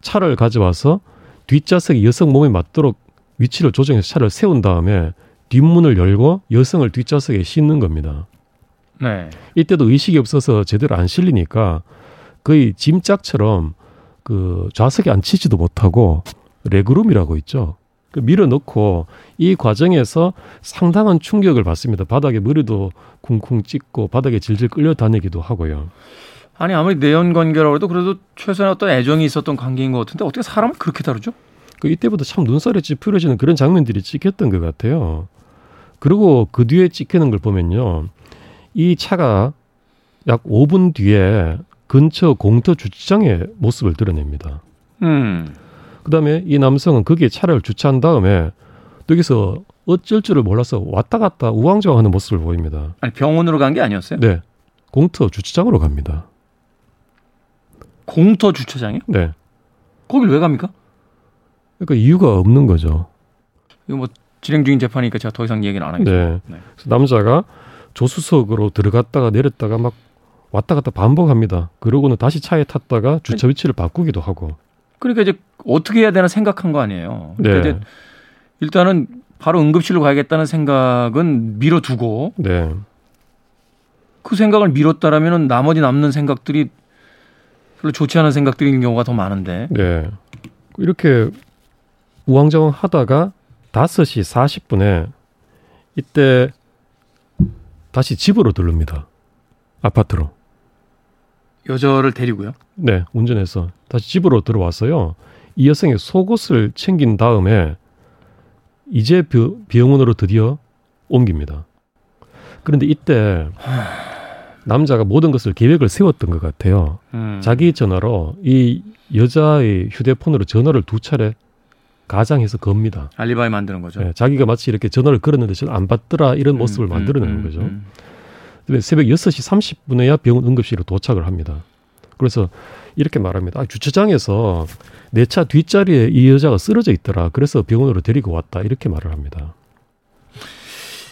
차를 가져와서 뒷좌석이 여성 몸에 맞도록 위치를 조정해서 차를 세운 다음에 뒷문을 열고 여성을 뒷좌석에 싣는 겁니다. 네. 이때도 의식이 없어서 제대로 안 실리니까 거의 짐짝처럼 그 좌석에 앉히지도 못하고 레그룸이라고 있죠. 그 밀어넣고 이 과정에서 상당한 충격을 받습니다. 바닥에 머리도 쿵쿵 찍고 바닥에 질질 끌려다니기도 하고요. 아니 아무리 내연 관계라고 해도 그래도 최소한 어떤 애정이 있었던 관계인 것 같은데 어떻게 사람을 그렇게 다루죠? 그 이때부터 참 눈살이 찌푸려지는 그런 장면들이 찍혔던 것 같아요. 그리고 그 뒤에 찍히는 걸 보면요. 이 차가 약 5분 뒤에 근처 공터 주차장의 모습을 드러냅니다. 음. 그다음에 이 남성은 거기에 차를 주차한 다음에 여기서 어쩔 줄을 몰라서 왔다 갔다 우왕좌왕하는 모습을 보입니다. 아니 병원으로 간 게 아니었어요? 네, 공터 주차장으로 갑니다. 공터 주차장이요? 네, 거길 왜 갑니까? 그러니까 이유가 없는 거죠. 이거 뭐 진행 중인 재판이니까 제가 더 이상 얘기는 안 하겠습니다. 네, 네. 그래서 남자가 조수석으로 들어갔다가 내렸다가 막 왔다 갔다 반복합니다. 그러고는 다시 차에 탔다가 주차 위치를 바꾸기도 하고. 그러니까 이제 어떻게 해야 되나 생각한 거 아니에요. 그러니까 네, 일단은 바로 응급실로 가야겠다는 생각은 미뤄두고 네, 그 생각을 미뤘다라면은 나머지 남는 생각들이 별로 좋지 않은 생각들인 경우가 더 많은데. 네. 이렇게 우왕좌왕 하다가 5시 40분에 이때 다시 집으로 들릅니다. 아파트로. 여자를 데리고요? 네, 운전해서 다시 집으로 들어왔어요. 이 여성의 속옷을 챙긴 다음에 이제 병원으로 드디어 옮깁니다. 그런데 이때 남자가 모든 것을 계획을 세웠던 것 같아요. 음. 자기 전화로 이 여자의 휴대폰으로 전화를 두 차례 가장해서 겁니다. 알리바이 만드는 거죠. 네, 자기가 마치 이렇게 전화를 걸었는데 저는 안 받더라 이런 음, 모습을 음, 만들어내는 음, 거죠. 음. 새벽 6시 30분에야 병원 응급실로 도착을 합니다. 그래서 이렇게 말합니다. 아, 주차장에서 내 차 뒷자리에 이 여자가 쓰러져 있더라. 그래서 병원으로 데리고 왔다. 이렇게 말을 합니다.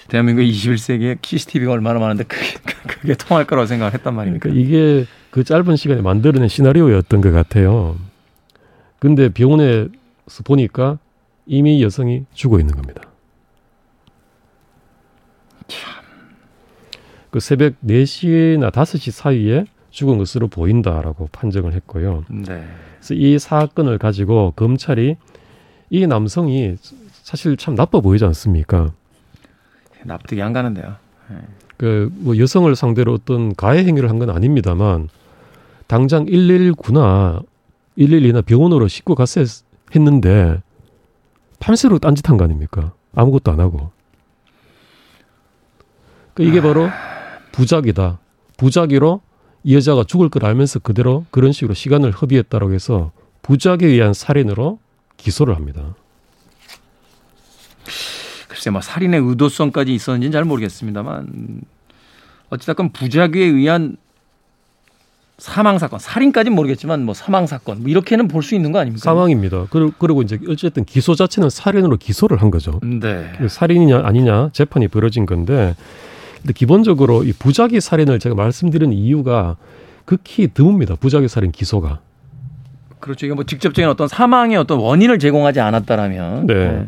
대한민국 21세기에 CCTV가 얼마나 많은데 그게, 그게 통할 거라고 생각을 했단 말입니까? 그러니까 이게 그 짧은 시간에 만들어낸 시나리오였던 것 같아요. 근데 병원에서 보니까 이미 여성이 죽어 있는 겁니다. 그 새벽 4시나 5시 사이에 죽은 것으로 보인다라고 판정을 했고요. 네. 그래서 이 사건을 가지고 검찰이 이 남성이 사실 참 나빠 보이지 않습니까? 납득이 안 가는데요. 네. 그뭐 여성을 상대로 어떤 가해 행위를 한 건 아닙니다만 당장 119나 112나 병원으로 싣고 갔어야 했는데 밤새로 딴짓한 거 아닙니까? 아무것도 안 하고. 그 이게 바로 부작이다. 부작위로 이 여자가 죽을 걸 알면서 그대로 그런 식으로 시간을 허비했다라고 해서 부작에 의한 살인으로 기소를 합니다. 글쎄 뭐 살인의 의도성까지 있었는지는 잘 모르겠습니다만 어찌됐건 부작위에 의한 사망 사건, 살인까지는 모르겠지만 뭐 사망 사건 뭐 이렇게는 볼 수 있는 거 아닙니까? 사망입니다. 그리고 이제 어쨌든 기소 자체는 살인으로 기소를 한 거죠. 네. 살인이냐 아니냐 재판이 벌어진 건데 근데 기본적으로 이 부작위 살인을 제가 말씀드린 이유가 극히 드뭅니다. 부작위 살인 기소가. 그렇죠. 이게 뭐 직접적인 어떤 사망의 어떤 원인을 제공하지 않았다라면. 네. 네.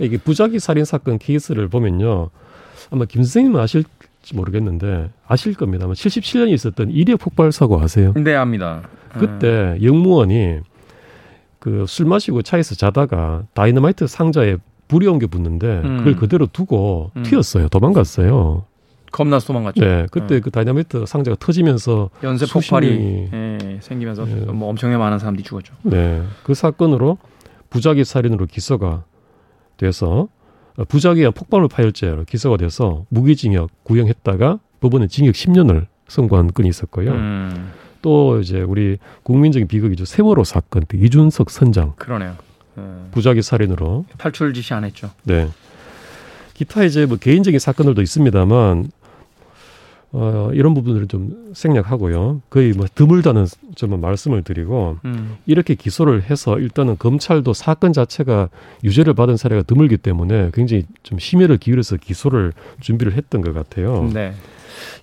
이게 부작위 살인 사건 케이스를 보면요. 아마 김 선생님은 아실지 모르겠는데 아실 겁니다. 아마 77년에 있었던 이리역 폭발 사고 아세요? 네, 압니다. 그때 음. 영무원이 그 술 마시고 차에서 자다가 다이너마이트 상자에 불이 옮겨 붙는데 음. 그걸 그대로 두고 음. 튀었어요. 도망갔어요. 겁나서 도망갔죠. 네, 그때 네. 그 다이나미트 상자가 터지면서 연쇄 폭발이 예, 생기면서 네. 뭐 엄청나게 많은 사람들이 죽었죠. 네, 그 사건으로 부작위 살인으로 기소가 돼서 어, 부작위와 폭발물 파열죄로 기소가 돼서 무기징역 구형했다가 법원에 징역 10년을 선고한 건이 있었고요. 음. 또 이제 우리 국민적인 비극이죠 세월호 사건 때 이준석 선장. 그러네요. 음. 부작위 살인으로 탈출 지시 안 했죠. 네. 기타 이제 뭐 개인적인 사건들도 있습니다만 어, 이런 부분들을 좀 생략하고요. 거의 뭐 드물다는 점은 말씀을 드리고 음. 이렇게 기소를 해서 일단은 검찰도 사건 자체가 유죄를 받은 사례가 드물기 때문에 굉장히 좀 심혈을 기울여서 기소를 준비를 했던 것 같아요. 네.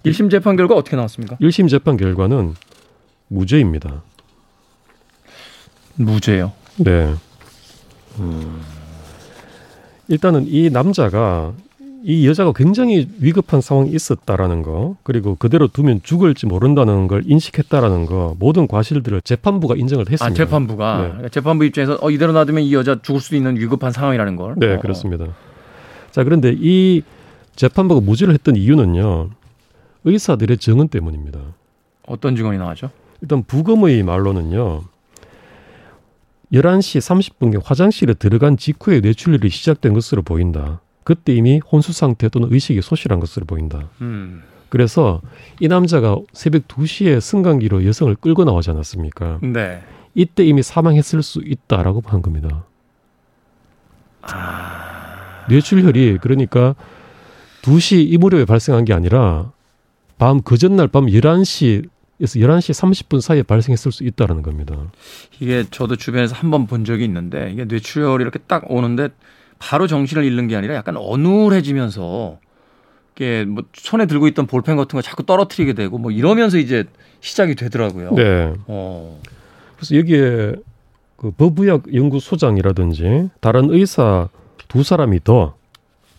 1심 재판 결과 어떻게 나왔습니까? 1심 재판 결과는 무죄입니다. 무죄요? 네. 음. 일단은 이 남자가 이 여자가 굉장히 위급한 상황이 있었다라는 거, 그리고 그대로 두면 죽을지 모른다는 걸 인식했다라는 거, 모든 과실들을 재판부가 인정을 했습니다. 아, 재판부가 네. 그러니까 재판부 입장에서 어, 이대로 놔두면 이 여자 죽을 수도 있는 위급한 상황이라는 걸. 네, 어. 그렇습니다. 자, 그런데 이 재판부가 무죄를 했던 이유는요, 의사들의 증언 때문입니다. 어떤 증언이 나왔죠? 일단 부검의 말로는요. 11시 30분경 화장실에 들어간 직후에 뇌출혈이 시작된 것으로 보인다. 그때 이미 혼수 상태 또는 의식이 소실한 것으로 보인다. 음. 그래서 이 남자가 새벽 2시에 승강기로 여성을 끌고 나오지 않았습니까? 네. 이때 이미 사망했을 수 있다라고 한 겁니다. 아... 뇌출혈이 그러니까 2시 이 무렵에 발생한 게 아니라 밤 그 전날 밤 11시 에서 11시 30분 사이에 발생했을 수 있다라는 겁니다. 이게 저도 주변에서 한 번 본 적이 있는데 이게 뇌출혈이 이렇게 딱 오는데 바로 정신을 잃는 게 아니라 약간 어눌해지면서 이게 뭐 손에 들고 있던 볼펜 같은 거 자꾸 떨어뜨리게 되고 뭐 이러면서 이제 시작이 되더라고요. 네. 어. 그래서 여기에 그 법의학 연구소장이라든지 다른 의사 두 사람이 더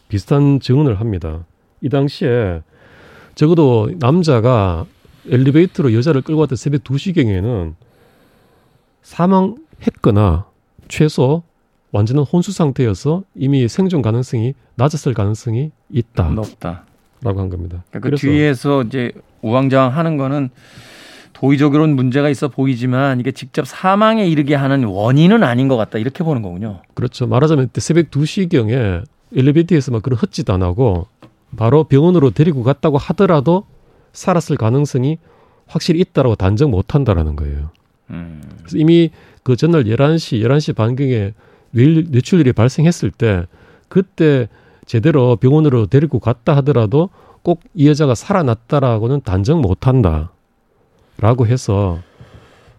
비슷한 증언을 합니다. 이 당시에 적어도 남자가 엘리베이터로 여자를 끌고 왔던 새벽 2시경에는 사망했거나 최소 완전한 혼수 상태여서 이미 생존 가능성이 낮았을 가능성이 있다. 높다. 라고 한 겁니다. 그러니까 그 뒤에서 이제 우왕좌왕 하는 거는 도의적으로는 문제가 있어 보이지만 이게 직접 사망에 이르게 하는 원인은 아닌 것 같다 이렇게 보는 거군요. 그렇죠. 말하자면 새벽 2시경에 엘리베이터에서 막 그런 헛짓 안 하고 바로 병원으로 데리고 갔다고 하더라도 살았을 가능성이 확실히 있다라고 단정 못 한다라는 거예요. 음. 그래서 이미 그 전날 11시, 11시 반경에 뇌출혈이 발생했을 때 그때 제대로 병원으로 데리고 갔다 하더라도 꼭 이 여자가 살아났다라고는 단정 못 한다. 라고 해서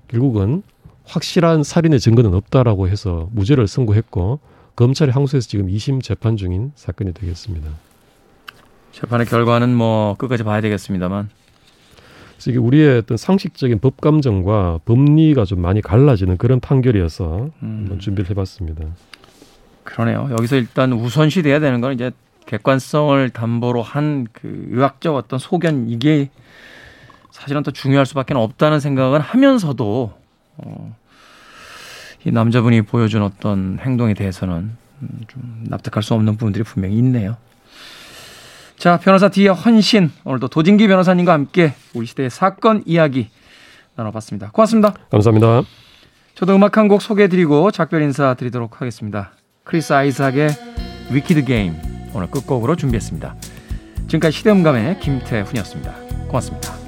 결국은 확실한 살인의 증거는 없다라고 해서 무죄를 선고했고 검찰이 항소해서 지금 2심 재판 중인 사건이 되겠습니다. 재판의 결과는 뭐 끝까지 봐야 되겠습니다만 그래서 이게 우리의 어떤 상식적인 법 감정과 법리가 좀 많이 갈라지는 그런 판결이어서 음. 한번 준비를 해봤습니다. 그러네요. 여기서 일단 우선시 돼야 되는 건 이제 객관성을 담보로 한 그 의학적 어떤 소견 이게 사실은 더 중요할 수밖에 없다는 생각은 하면서도 어, 이 남자분이 보여준 어떤 행동에 대해서는 음, 좀 납득할 수 없는 부분들이 분명히 있네요. 자, 변호사 D의 헌신 오늘도 도진기 변호사님과 함께 우리 시대의 사건 이야기 나눠봤습니다. 고맙습니다. 감사합니다. 저도 음악 한 곡 소개해드리고 작별 인사 드리도록 하겠습니다. 크리스 아이삭의 Wicked Game 오늘 끝곡으로 준비했습니다. 지금까지 시대음감의 김태훈이었습니다. 고맙습니다.